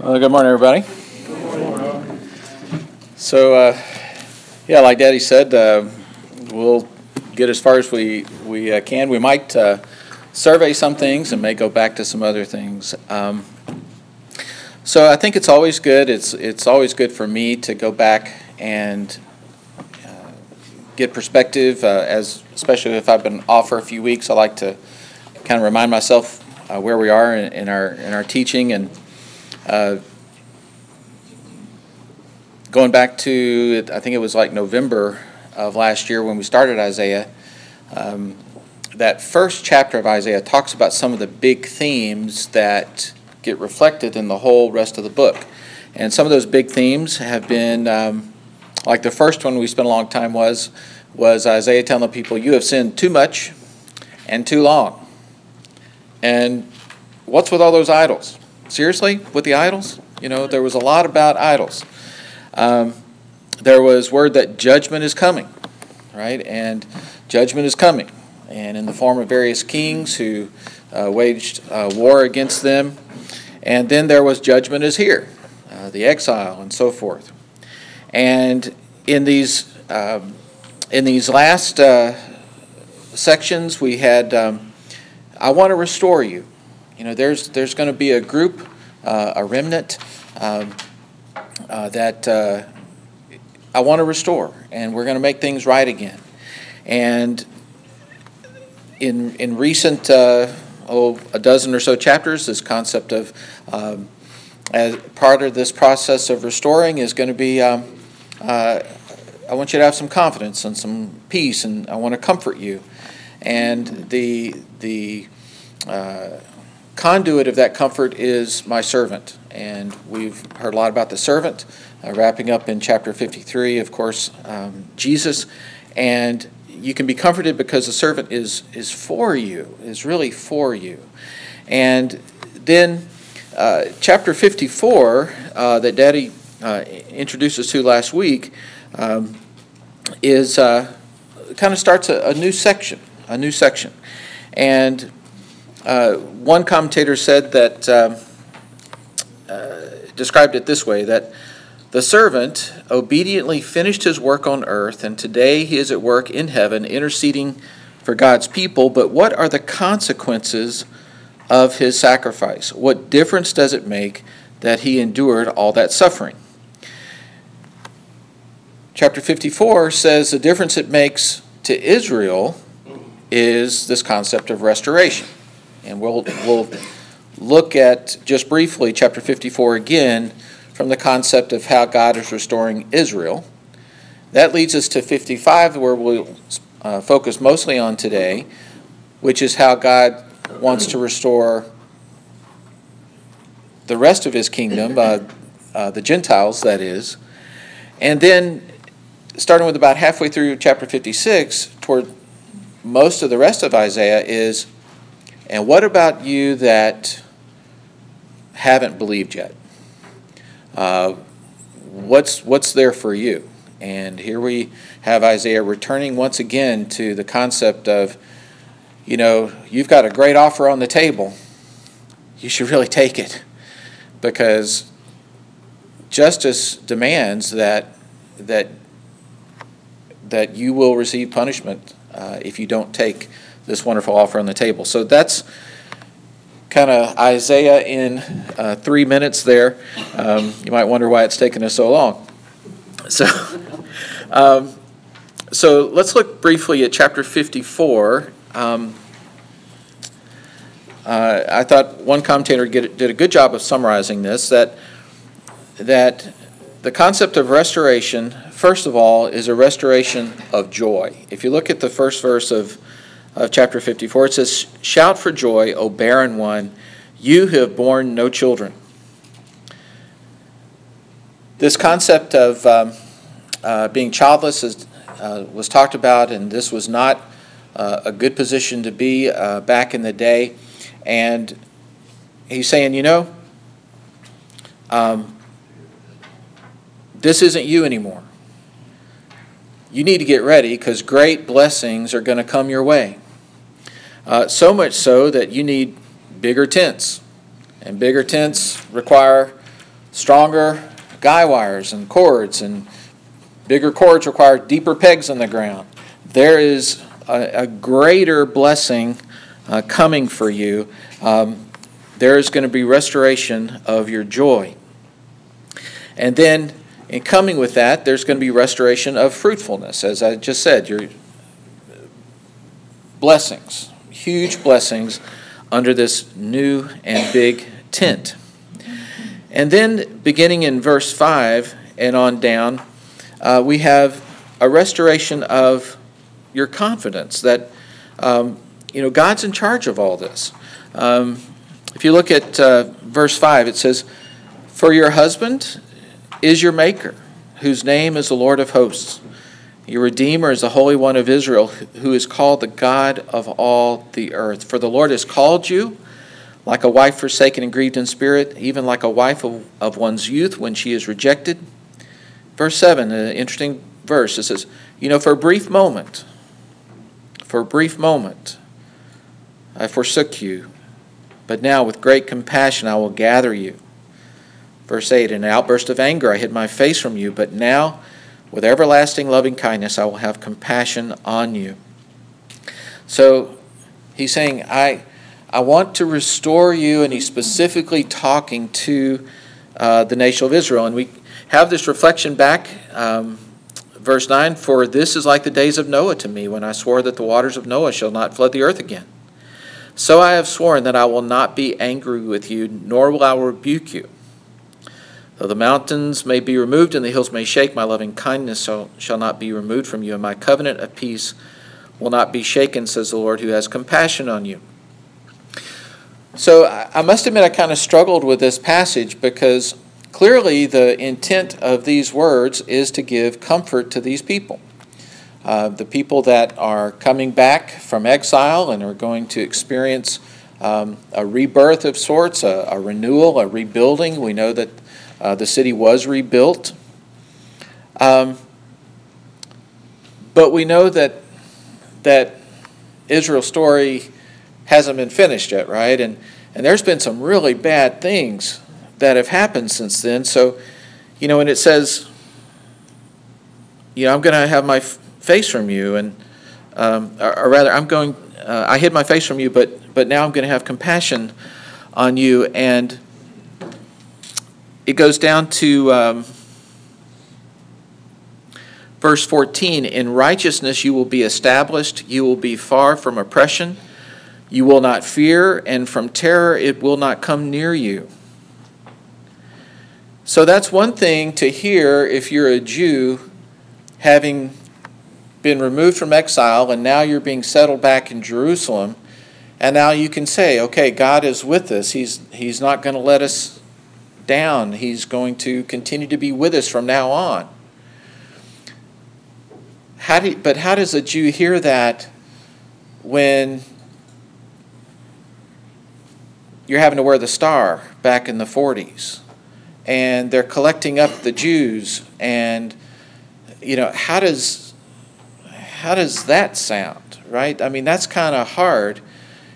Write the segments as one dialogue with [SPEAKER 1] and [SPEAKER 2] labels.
[SPEAKER 1] Well, good morning, everybody. So, uh, yeah, like Daddy said, uh, we'll get as far as we we uh, can. We might uh, survey some things and may go back to some other things. Um, so, I think it's always good. It's it's always good for me to go back and uh, get perspective, uh, as especially if I've been off for a few weeks. I like to kind of remind myself uh, where we are in, in our in our teaching and. Uh, going back to, I think it was like November of last year when we started Isaiah, um, that first chapter of Isaiah talks about some of the big themes that get reflected in the whole rest of the book. And some of those big themes have been, um, like the first one we spent a long time was, was Isaiah telling the people, You have sinned too much and too long. And what's with all those idols? Seriously, with the idols? You know, there was a lot about idols. Um, there was word that judgment is coming, right? And judgment is coming, and in the form of various kings who uh, waged uh, war against them. And then there was judgment is here, uh, the exile, and so forth. And in these um, in these last uh, sections, we had um, I want to restore you. You know, there's there's going to be a group, uh, a remnant um, uh, that uh, I want to restore, and we're going to make things right again. And in in recent uh, oh a dozen or so chapters, this concept of um, as part of this process of restoring is going to be. Um, uh, I want you to have some confidence and some peace, and I want to comfort you. And the the uh, conduit of that comfort is my servant. And we've heard a lot about the servant, uh, wrapping up in chapter 53, of course, um, Jesus. And you can be comforted because the servant is, is for you, is really for you. And then uh, chapter 54, uh, that Daddy uh, introduced us to last week, um, is uh, kind of starts a, a new section, a new section. And uh, one commentator said that, uh, uh, described it this way that the servant obediently finished his work on earth, and today he is at work in heaven interceding for God's people. But what are the consequences of his sacrifice? What difference does it make that he endured all that suffering? Chapter 54 says the difference it makes to Israel is this concept of restoration. And we'll, we'll look at just briefly chapter 54 again from the concept of how God is restoring Israel. That leads us to 55, where we'll uh, focus mostly on today, which is how God wants to restore the rest of his kingdom, uh, uh, the Gentiles, that is. And then, starting with about halfway through chapter 56, toward most of the rest of Isaiah, is and what about you that haven't believed yet? Uh, what's, what's there for you? And here we have Isaiah returning once again to the concept of, you know, you've got a great offer on the table. You should really take it because justice demands that that that you will receive punishment uh, if you don't take this wonderful offer on the table. So that's kind of Isaiah in uh, three minutes there. Um, you might wonder why it's taken us so long. So, um, so let's look briefly at chapter 54. Um, uh, I thought one commentator did a good job of summarizing this that that the concept of restoration, first of all, is a restoration of joy. If you look at the first verse of of chapter 54. It says, Shout for joy, O barren one, you who have borne no children. This concept of um, uh, being childless is, uh, was talked about, and this was not uh, a good position to be uh, back in the day. And he's saying, you know, um, this isn't you anymore. You need to get ready because great blessings are going to come your way. Uh, so much so that you need bigger tents. And bigger tents require stronger guy wires and cords, and bigger cords require deeper pegs in the ground. There is a, a greater blessing uh, coming for you. Um, there is going to be restoration of your joy. And then, in coming with that, there's going to be restoration of fruitfulness. As I just said, your blessings, huge blessings under this new and big tent. And then, beginning in verse 5 and on down, uh, we have a restoration of your confidence that um, you know God's in charge of all this. Um, if you look at uh, verse 5, it says, For your husband is your maker, whose name is the Lord of hosts. Your Redeemer is the Holy One of Israel, who is called the God of all the earth. For the Lord has called you like a wife forsaken and grieved in spirit, even like a wife of, of one's youth when she is rejected. Verse 7, an interesting verse. It says, You know, for a brief moment, for a brief moment, I forsook you, but now with great compassion I will gather you. Verse 8 In an outburst of anger I hid my face from you, but now with everlasting loving kindness I will have compassion on you. So he's saying, I, I want to restore you, and he's specifically talking to uh, the nation of Israel. And we have this reflection back. Um, verse 9 For this is like the days of Noah to me, when I swore that the waters of Noah shall not flood the earth again. So I have sworn that I will not be angry with you, nor will I rebuke you. Though the mountains may be removed and the hills may shake, my loving kindness shall, not be removed from you, and my covenant of peace will not be shaken, says the Lord, who has compassion on you. So I must admit, I kind of struggled with this passage because clearly the intent of these words is to give comfort to these people. Uh, the people that are coming back from exile and are going to experience um, a rebirth of sorts, a, a, renewal, a rebuilding. We know that uh, the city was rebuilt. Um, but we know that that Israel's story hasn't been finished yet, right? And and there's been some really bad things that have happened since then. So, you know, and it says, you know, I'm going to have my face from you, and um, or, or, rather, I'm going. Uh, I hid my face from you, but but now I'm going to have compassion on you, and it goes down to um, verse 14. In righteousness you will be established. You will be far from oppression. You will not fear, and from terror it will not come near you. So that's one thing to hear if you're a Jew having been removed from exile and now you're being settled back in Jerusalem. And now you can say, okay, God is with us. He's, he's not going to let us down. He's going to continue to be with us from now on. How do but how does a Jew hear that when you're having to wear the star back in the 40s and they're collecting up the Jews and you know how does how does that sound, right? I mean, that's kind of hard.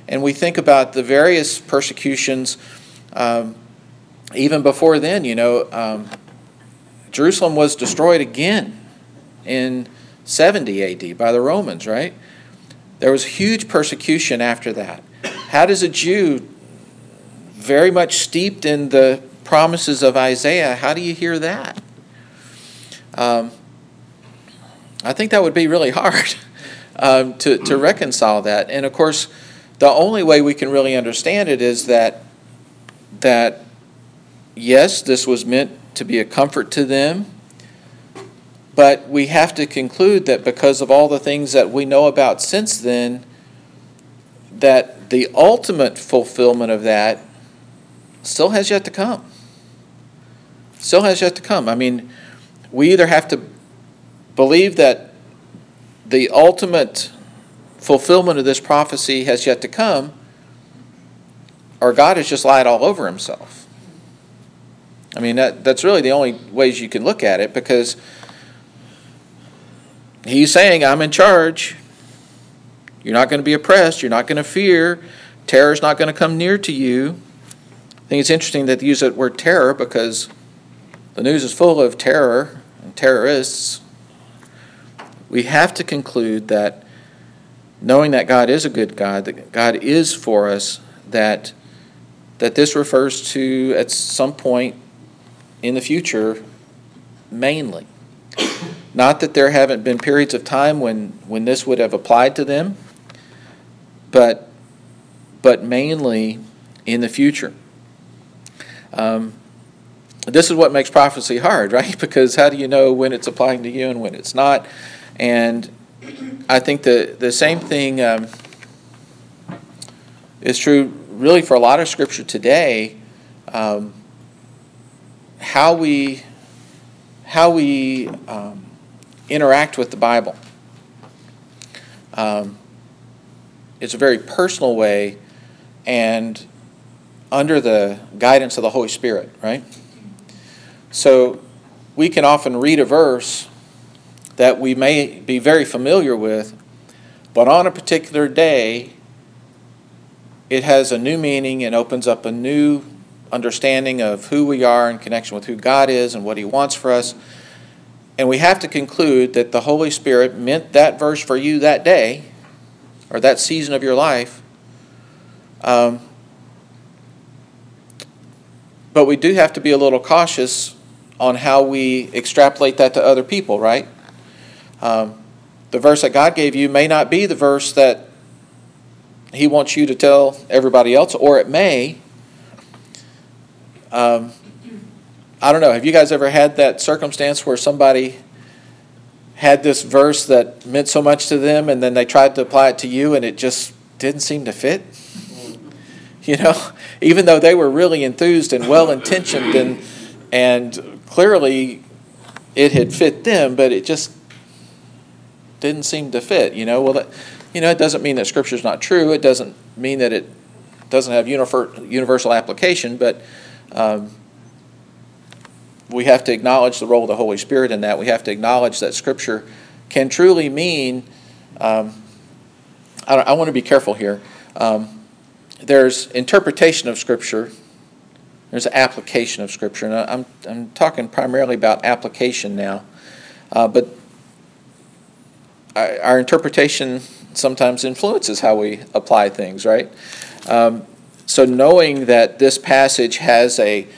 [SPEAKER 1] And we think about the various persecutions, um, even before then, you know, um, Jerusalem was destroyed again in 70 AD by the Romans, right? There was huge persecution after that. How does a Jew, very much steeped in the promises of Isaiah, how do you hear that? Um, I think that would be really hard um, to, to reconcile that. And of course, the only way we can really understand it is that that yes, this was meant to be a comfort to them, but we have to conclude that because of all the things that we know about since then, that the ultimate fulfillment of that still has yet to come. Still has yet to come. I mean, we either have to believe that the ultimate fulfillment of this prophecy has yet to come, or God has just lied all over himself. I mean, that, that's really the only ways you can look at it because he's saying, I'm in charge. You're not going to be oppressed. You're not going to fear. Terror is not going to come near to you. I think it's interesting that they use that word terror because the news is full of terror and terrorists, we have to conclude that knowing that God is a good God, that God is for us, that that this refers to at some point in the future mainly. Not that there haven't been periods of time when, when this would have applied to them, but, but mainly in the future. Um, this is what makes prophecy hard, right? Because how do you know when it's applying to you and when it's not? And I think the, the same thing um, is true really for a lot of scripture today. Um, how we how we um, interact with the Bible. Um, it's a very personal way and under the guidance of the Holy Spirit, right? So we can often read a verse that we may be very familiar with, but on a particular day, it has a new meaning and opens up a new understanding of who we are in connection with who God is and what He wants for us. And we have to conclude that the Holy Spirit meant that verse for you that day or that season of your life. Um, but we do have to be a little cautious on how we extrapolate that to other people, right? Um, the verse that God gave you may not be the verse that He wants you to tell everybody else, or it may. Um, I don't know. Have you guys ever had that circumstance where somebody had this verse that meant so much to them and then they tried to apply it to you and it just didn't seem to fit? You know, even though they were really enthused and well intentioned and and clearly it had fit them, but it just didn't seem to fit. You know, well, that, you know, it doesn't mean that Scripture is not true. It doesn't mean that it doesn't have universal application, but um, we have to acknowledge the role of the Holy Spirit in that. We have to acknowledge that Scripture can truly mean. Um, I, I, want to be careful here. Um, there's interpretation of Scripture. There's application of Scripture, and I'm I'm talking primarily about application now, uh, but our interpretation sometimes influences how we apply things, right? Um, so knowing that this passage has a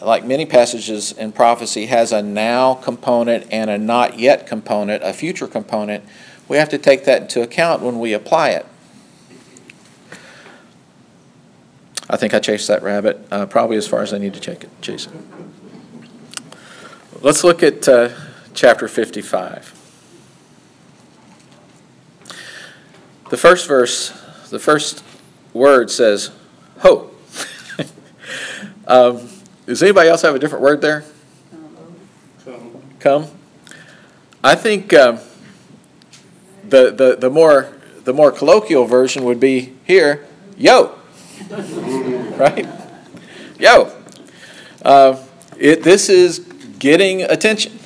[SPEAKER 1] like many passages in prophecy, has a now component and a not yet component, a future component, we have to take that into account when we apply it. I think I chased that rabbit uh, probably as far as I need to chase it. Chase it. Let's look at uh, chapter 55. The first verse, the first word says, Ho. um, does anybody else have a different word there? Come. Come. I think um, the, the the more the more colloquial version would be here, yo. right? Yo. Uh, it, this is getting attention.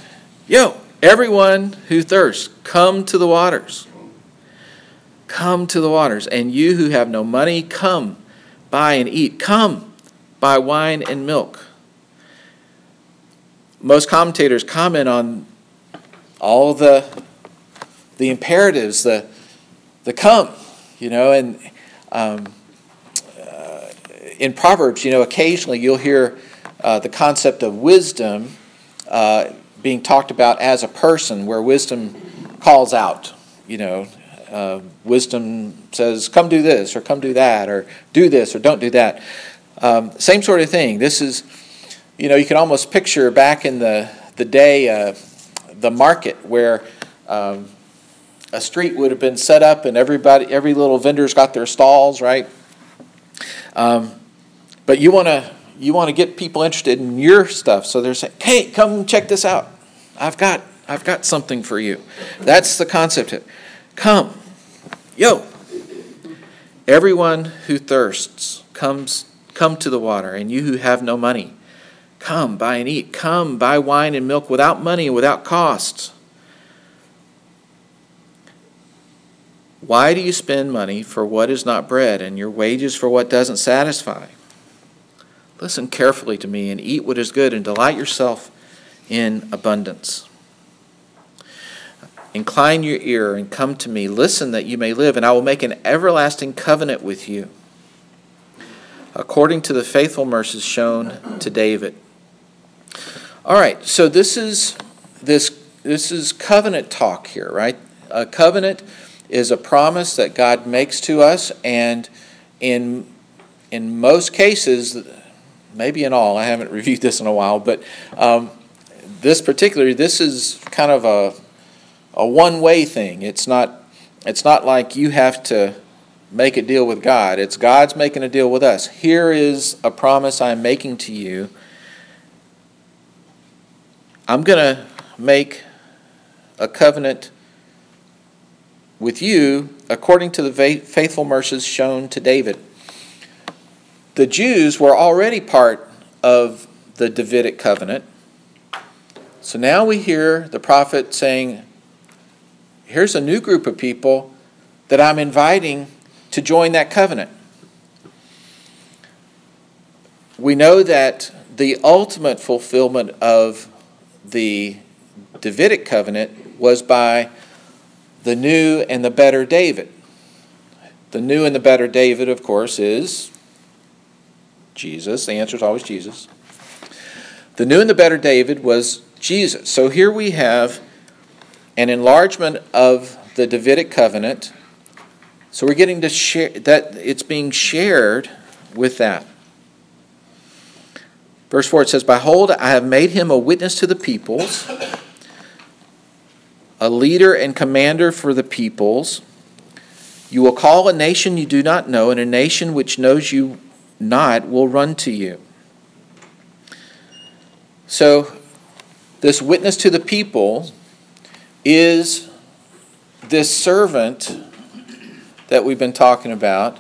[SPEAKER 1] Yo, everyone who thirsts, come to the waters. Come to the waters. And you who have no money, come, buy and eat. Come, buy wine and milk most commentators comment on all the the imperatives, the the come, you know, and um, uh, in Proverbs, you know, occasionally you'll hear uh, the concept of wisdom uh, being talked about as a person, where wisdom calls out, you know. Uh, wisdom says, "Come do this," or "Come do that," or "Do this," or "Don't do that." Um, same sort of thing. This is you know, you can almost picture back in the, the day, uh, the market where um, a street would have been set up and everybody, every little vendor's got their stalls, right? Um, but you want to you want to get people interested in your stuff, so they're saying, "Hey, come check this out. I've got I've got something for you." That's the concept. Come, yo. Everyone who thirsts comes come to the water, and you who have no money Come, buy and eat. Come, buy wine and milk without money and without cost. Why do you spend money for what is not bread and your wages for what doesn't satisfy? Listen carefully to me and eat what is good and delight yourself in abundance. Incline your ear and come to me. Listen that you may live, and I will make an everlasting covenant with you, according to the faithful mercies shown to David. All right, so this is this this is covenant talk here, right? A covenant is a promise that God makes to us, and in in most cases, maybe in all, I haven't reviewed this in a while, but um, this particular this is kind of a a one-way thing. It's not it's not like you have to make a deal with God. It's God's making a deal with us. Here is a promise I'm making to you. I'm going to make a covenant with you according to the faithful mercies shown to David. The Jews were already part of the Davidic covenant. So now we hear the prophet saying, here's a new group of people that I'm inviting to join that covenant. We know that the ultimate fulfillment of the Davidic covenant was by the new and the better David. The new and the better David, of course, is Jesus. The answer is always Jesus. The new and the better David was Jesus. So here we have an enlargement of the Davidic covenant. So we're getting to share that it's being shared with that. Verse 4 it says, Behold, I have made him a witness to the peoples, a leader and commander for the peoples. You will call a nation you do not know, and a nation which knows you not will run to you. So, this witness to the people is this servant that we've been talking about,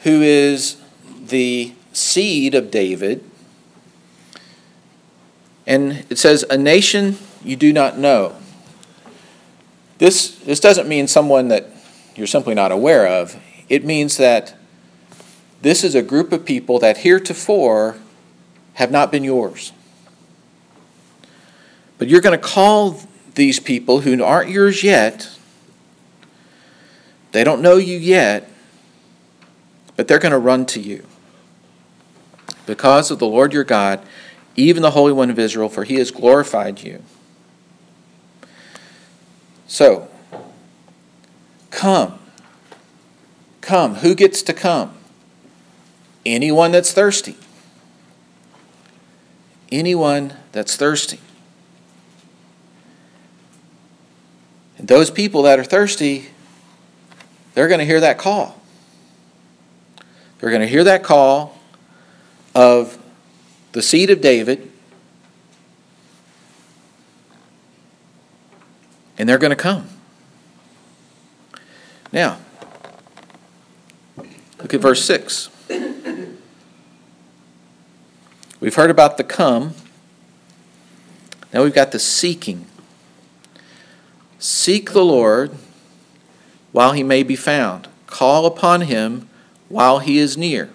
[SPEAKER 1] who is the seed of David. And it says, a nation you do not know. This, this doesn't mean someone that you're simply not aware of. It means that this is a group of people that heretofore have not been yours. But you're going to call these people who aren't yours yet. They don't know you yet, but they're going to run to you. Because of the Lord your God, even the Holy One of Israel, for he has glorified you. So, come. Come. Who gets to come? Anyone that's thirsty. Anyone that's thirsty. Those people that are thirsty, they're going to hear that call. They're going to hear that call of the seed of David, and they're going to come. Now, look at verse 6. We've heard about the come. Now we've got the seeking. Seek the Lord while he may be found, call upon him while he is near.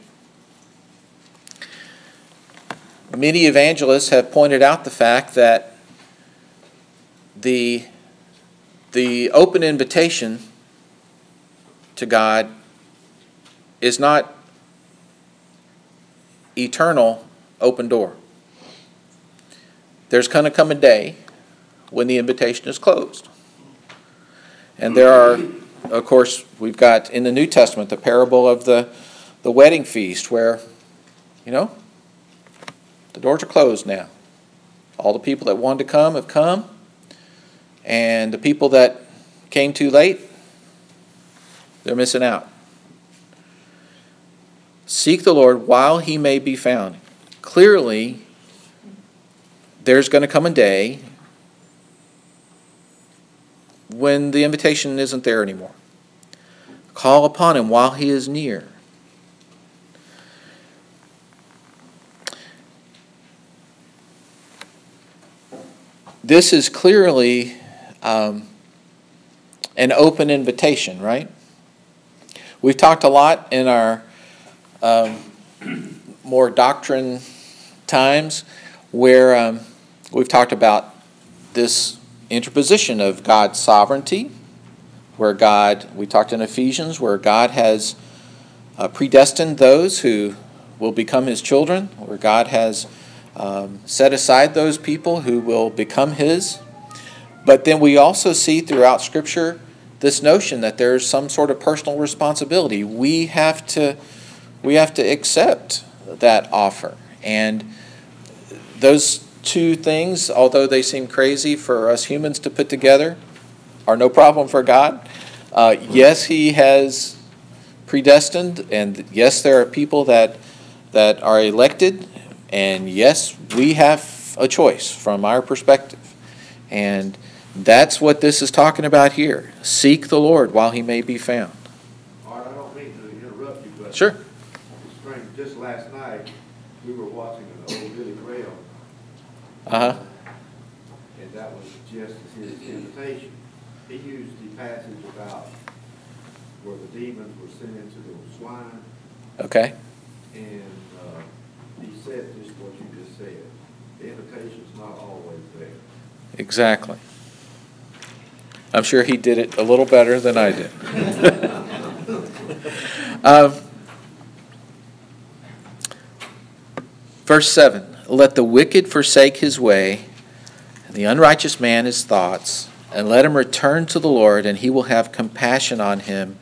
[SPEAKER 1] Many evangelists have pointed out the fact that the, the open invitation to God is not eternal open door. There's going to come a day when the invitation is closed. And there are, of course, we've got in the New Testament the parable of the, the wedding feast where, you know, the doors are closed now. All the people that wanted to come have come, and the people that came too late, they're missing out. Seek the Lord while he may be found. Clearly, there's going to come a day when the invitation isn't there anymore. Call upon him while he is near. This is clearly um, an open invitation, right? We've talked a lot in our um, more doctrine times where um, we've talked about this interposition of God's sovereignty, where God, we talked in Ephesians, where God has uh, predestined those who will become his children, where God has um, set aside those people who will become his. But then we also see throughout Scripture this notion that there's some sort of personal responsibility. We have to, we have to accept that offer. And those two things, although they seem crazy for us humans to put together, are no problem for God. Uh, yes, He has predestined, and yes, there are people that that are elected, and yes, we have a choice from our perspective, and that's what this is talking about here. Seek the Lord while He may be found.
[SPEAKER 2] Art, I don't mean to interrupt you, but
[SPEAKER 1] Sure.
[SPEAKER 2] strange. Just last night, we were watching an old Billy Graham,
[SPEAKER 1] Uh huh.
[SPEAKER 2] and that was just his invitation. He used the passage about where the demons were sent into the swine,
[SPEAKER 1] Okay.
[SPEAKER 2] and uh, he said just what you just said. The invitation's not always there.
[SPEAKER 1] Exactly. I'm sure he did it a little better than I did. um, verse 7 Let the wicked forsake his way, and the unrighteous man his thoughts, and let him return to the Lord, and he will have compassion on him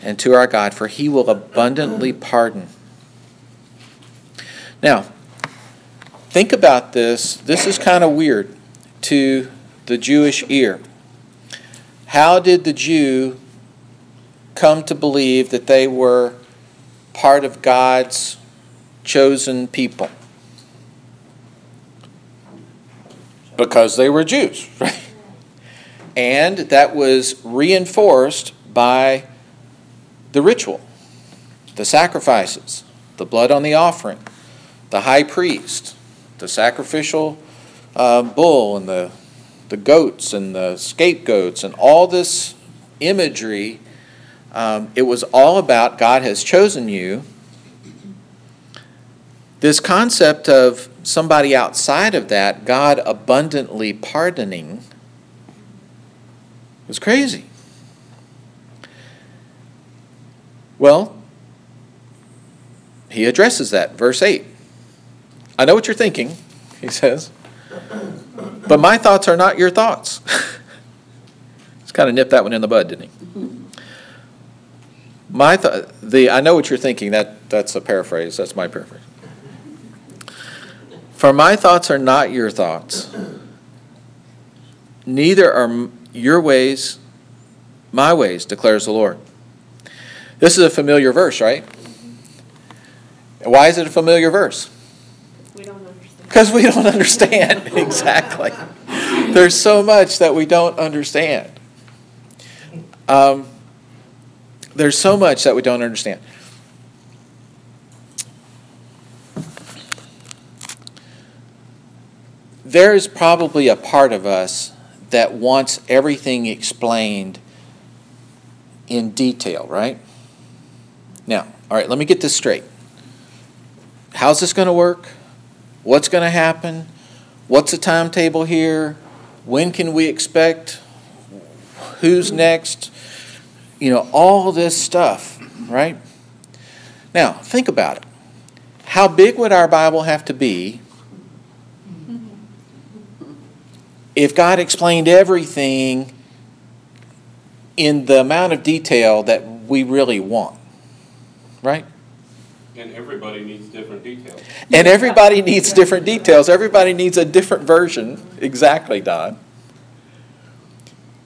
[SPEAKER 1] and to our God, for he will abundantly pardon. Now, think about this. This is kind of weird to the Jewish ear. How did the Jew come to believe that they were part of God's chosen people? Because they were Jews, right? And that was reinforced by the ritual, the sacrifices, the blood on the offering, the high priest, the sacrificial uh, bull, and the, the goats, and the scapegoats, and all this imagery. Um, it was all about God has chosen you. This concept of somebody outside of that, God abundantly pardoning, was crazy. Well, he addresses that. Verse 8. I know what you're thinking, he says, but my thoughts are not your thoughts. He's kind of nipped that one in the bud, didn't he? My th- the I know what you're thinking. That that's a paraphrase. That's my paraphrase. For my thoughts are not your thoughts. Neither are your ways my ways, declares the Lord. This is a familiar verse, right? Why is it a familiar verse?
[SPEAKER 3] We don't understand.
[SPEAKER 1] Because we don't understand. exactly. There's so much that we don't understand. Um, there's so much that we don't understand. There is probably a part of us that wants everything explained in detail, right? Now, all right, let me get this straight. How's this going to work? What's going to happen? What's the timetable here? When can we expect? Who's next? You know, all this stuff, right? Now, think about it. How big would our Bible have to be if God explained everything in the amount of detail that we really want? Right?
[SPEAKER 4] And everybody needs different details.
[SPEAKER 1] And everybody needs different details. Everybody needs a different version. Exactly, Don.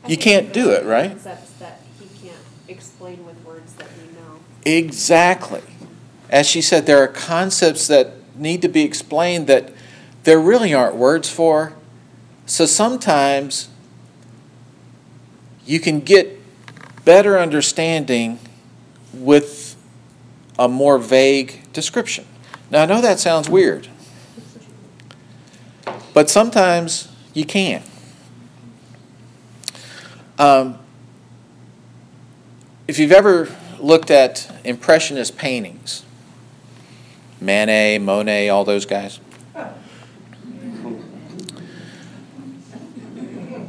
[SPEAKER 3] I
[SPEAKER 1] You can't do it, right?
[SPEAKER 3] Concepts that he can't explain with words that we know.
[SPEAKER 1] Exactly. As she said, there are concepts that need to be explained that there really aren't words for. So sometimes you can get better understanding with a more vague description. Now, I know that sounds weird, but sometimes you can. Um, if you've ever looked at Impressionist paintings, Manet, Monet, all those guys,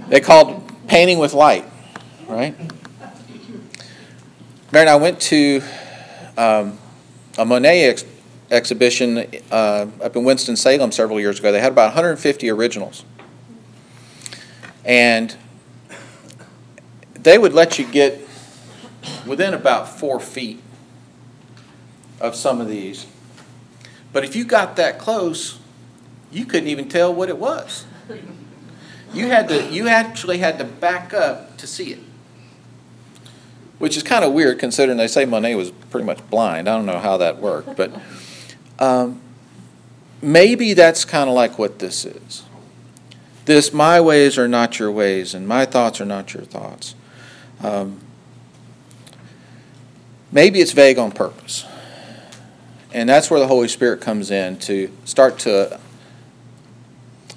[SPEAKER 1] they called painting with light, right? Mary and I went to um, a Monet ex- exhibition uh, up in Winston-Salem several years ago. They had about 150 originals. And they would let you get within about four feet of some of these. But if you got that close, you couldn't even tell what it was. You had to you actually had to back up to see it. Which is kind of weird considering they say Monet was pretty much blind. I don't know how that worked, but um, maybe that's kind of like what this is. This, my ways are not your ways, and my thoughts are not your thoughts. Um, maybe it's vague on purpose. And that's where the Holy Spirit comes in to start to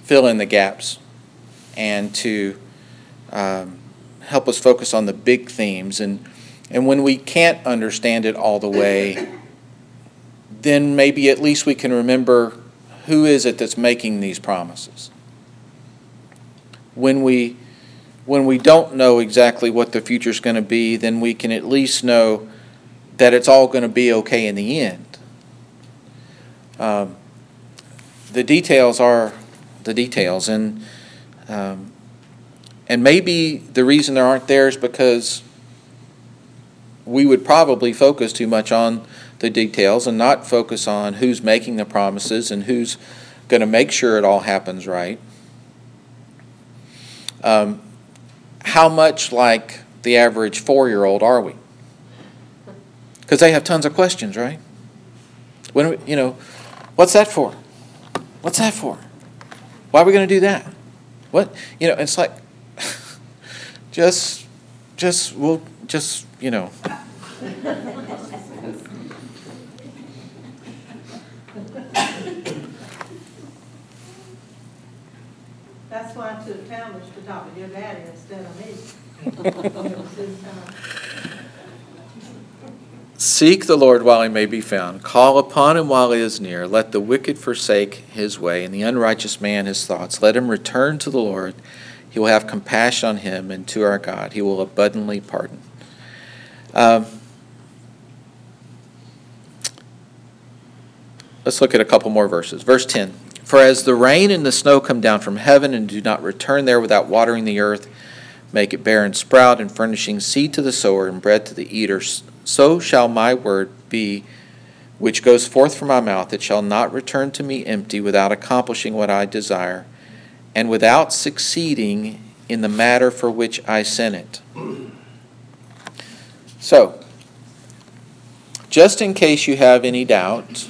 [SPEAKER 1] fill in the gaps and to um, help us focus on the big themes. And, and when we can't understand it all the way, then maybe at least we can remember who is it that's making these promises. When we when we don't know exactly what the future is going to be, then we can at least know that it's all going to be okay in the end. Um, the details are the details, and um, and maybe the reason there aren't there is because we would probably focus too much on the details and not focus on who's making the promises and who's going to make sure it all happens right. Um, how much like the average four year old are we? Because they have tons of questions, right? When we, you know, what's that for? What's that for? Why are we going to do that? What you know? It's like just, just we'll just you know.
[SPEAKER 5] That's why I took Talmadge to talk to your daddy instead of me. It was his time.
[SPEAKER 1] Seek the Lord while he may be found. Call upon him while he is near. Let the wicked forsake his way, and the unrighteous man his thoughts. Let him return to the Lord. He will have compassion on him, and to our God he will abundantly pardon. Um, let's look at a couple more verses. Verse 10 For as the rain and the snow come down from heaven and do not return there without watering the earth, make it bear and sprout, and furnishing seed to the sower and bread to the eater, so shall my word be which goes forth from my mouth. It shall not return to me empty without accomplishing what I desire, and without succeeding in the matter for which I sent it. So, just in case you have any doubt,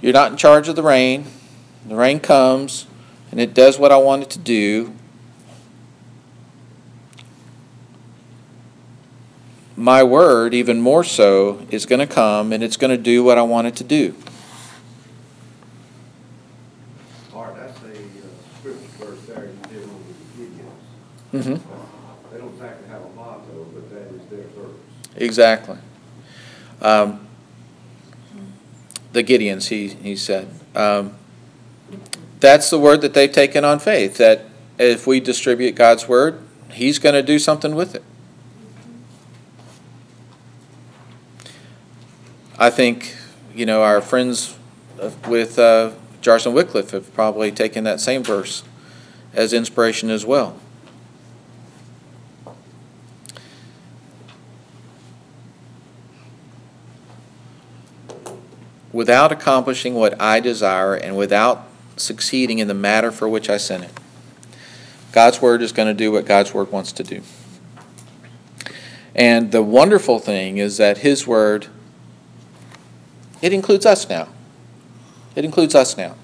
[SPEAKER 1] you're not in charge of the rain. The rain comes and it does what I want it to do. My word, even more so, is going to come and it's going to do what I want it to do.
[SPEAKER 2] Art, that's a uh, scripture verse there you did on the Gideons.
[SPEAKER 1] hmm
[SPEAKER 2] They don't exactly have a motto, but that is their verse.
[SPEAKER 1] Exactly. Um, the Gideons, he, he said. Um, that's the word that they've taken on faith, that if we distribute God's word, he's going to do something with it. I think, you know, our friends with uh, JAARS and Wycliffe have probably taken that same verse as inspiration as well. Without accomplishing what I desire and without succeeding in the matter for which I sent it. God's Word is going to do what God's Word wants to do. And the wonderful thing is that His Word, it includes us now. It includes us now.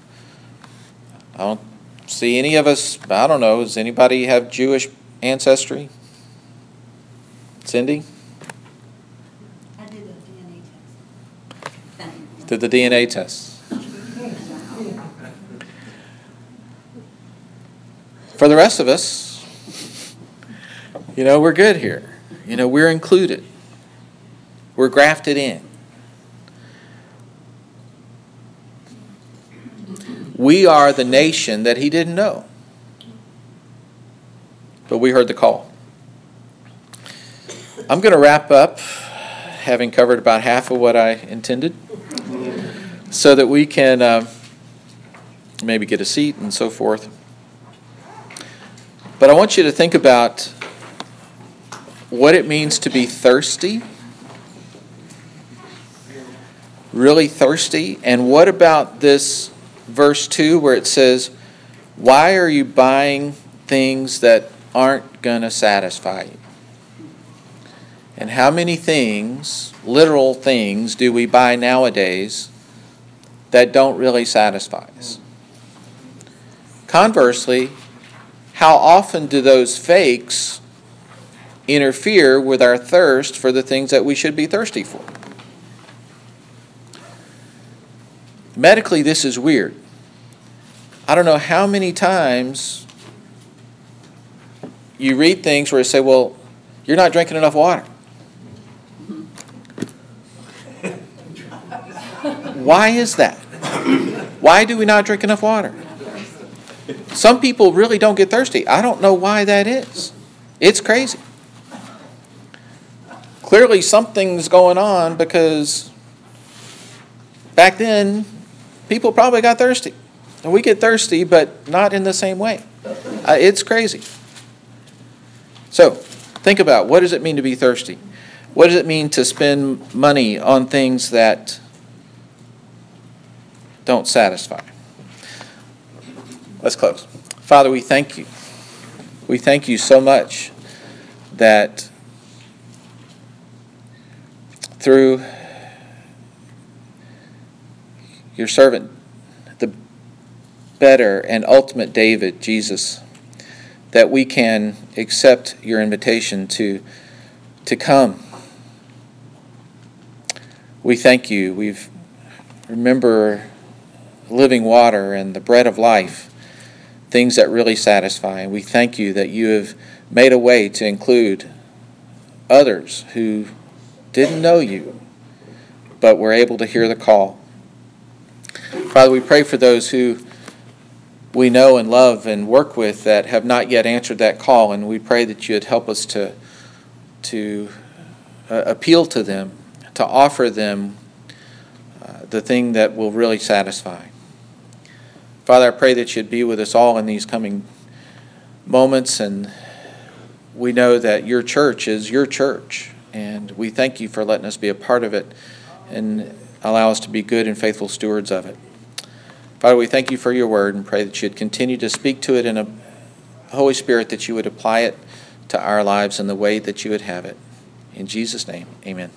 [SPEAKER 1] I don't see any of us, I don't know, does anybody have Jewish ancestry? Cindy?
[SPEAKER 6] I did a DNA test.
[SPEAKER 1] Did the DNA test? For the rest of us, you know, we're good here. You know, we're included. We're grafted in. We are the nation that he didn't know. but we heard the call. I'm going to wrap up, having covered about half of what I intended, so that we can uh, maybe get a seat and so forth. But I want you to think about what it means to be thirsty, really thirsty, and what about this verse 2 where it says, Why are you buying things that aren't going to satisfy you? And how many things, literal things, do we buy nowadays that don't really satisfy us? Conversely, how often do those fakes interfere with our thirst for the things that we should be thirsty for? Medically, this is weird. I don't know how many times you read things where it say, well, you're not drinking enough water. Why is that? Why do we not drink enough water? Some people really don't get thirsty. I don't know why that is. It's crazy. Clearly, something's going on because back then, people probably got thirsty. And we get thirsty, but not in the same way. Uh, it's crazy. So, think about what does it mean to be thirsty? What does it mean to spend money on things that don't satisfy? Let's close. Father, we thank you. We thank you so much that through your servant, the better and ultimate David, Jesus, that we can accept your invitation to, to come. We thank you. We've remember living water and the bread of life, things that really satisfy. And we thank you that you have made a way to include others who didn't know you, but were able to hear the call. Father, we pray for those who we know and love and work with that have not yet answered that call, and we pray that you would help us to, to uh, appeal to them, to offer them uh, the thing that will really satisfy. Father, I pray that you'd be with us all in these coming moments, and we know that your church is your church, and we thank you for letting us be a part of it and allow us to be good and faithful stewards of it. Father, we thank you for your word and pray that you'd continue to speak to it in a Holy Spirit, that you would apply it to our lives in the way that you would have it. In Jesus' name, amen.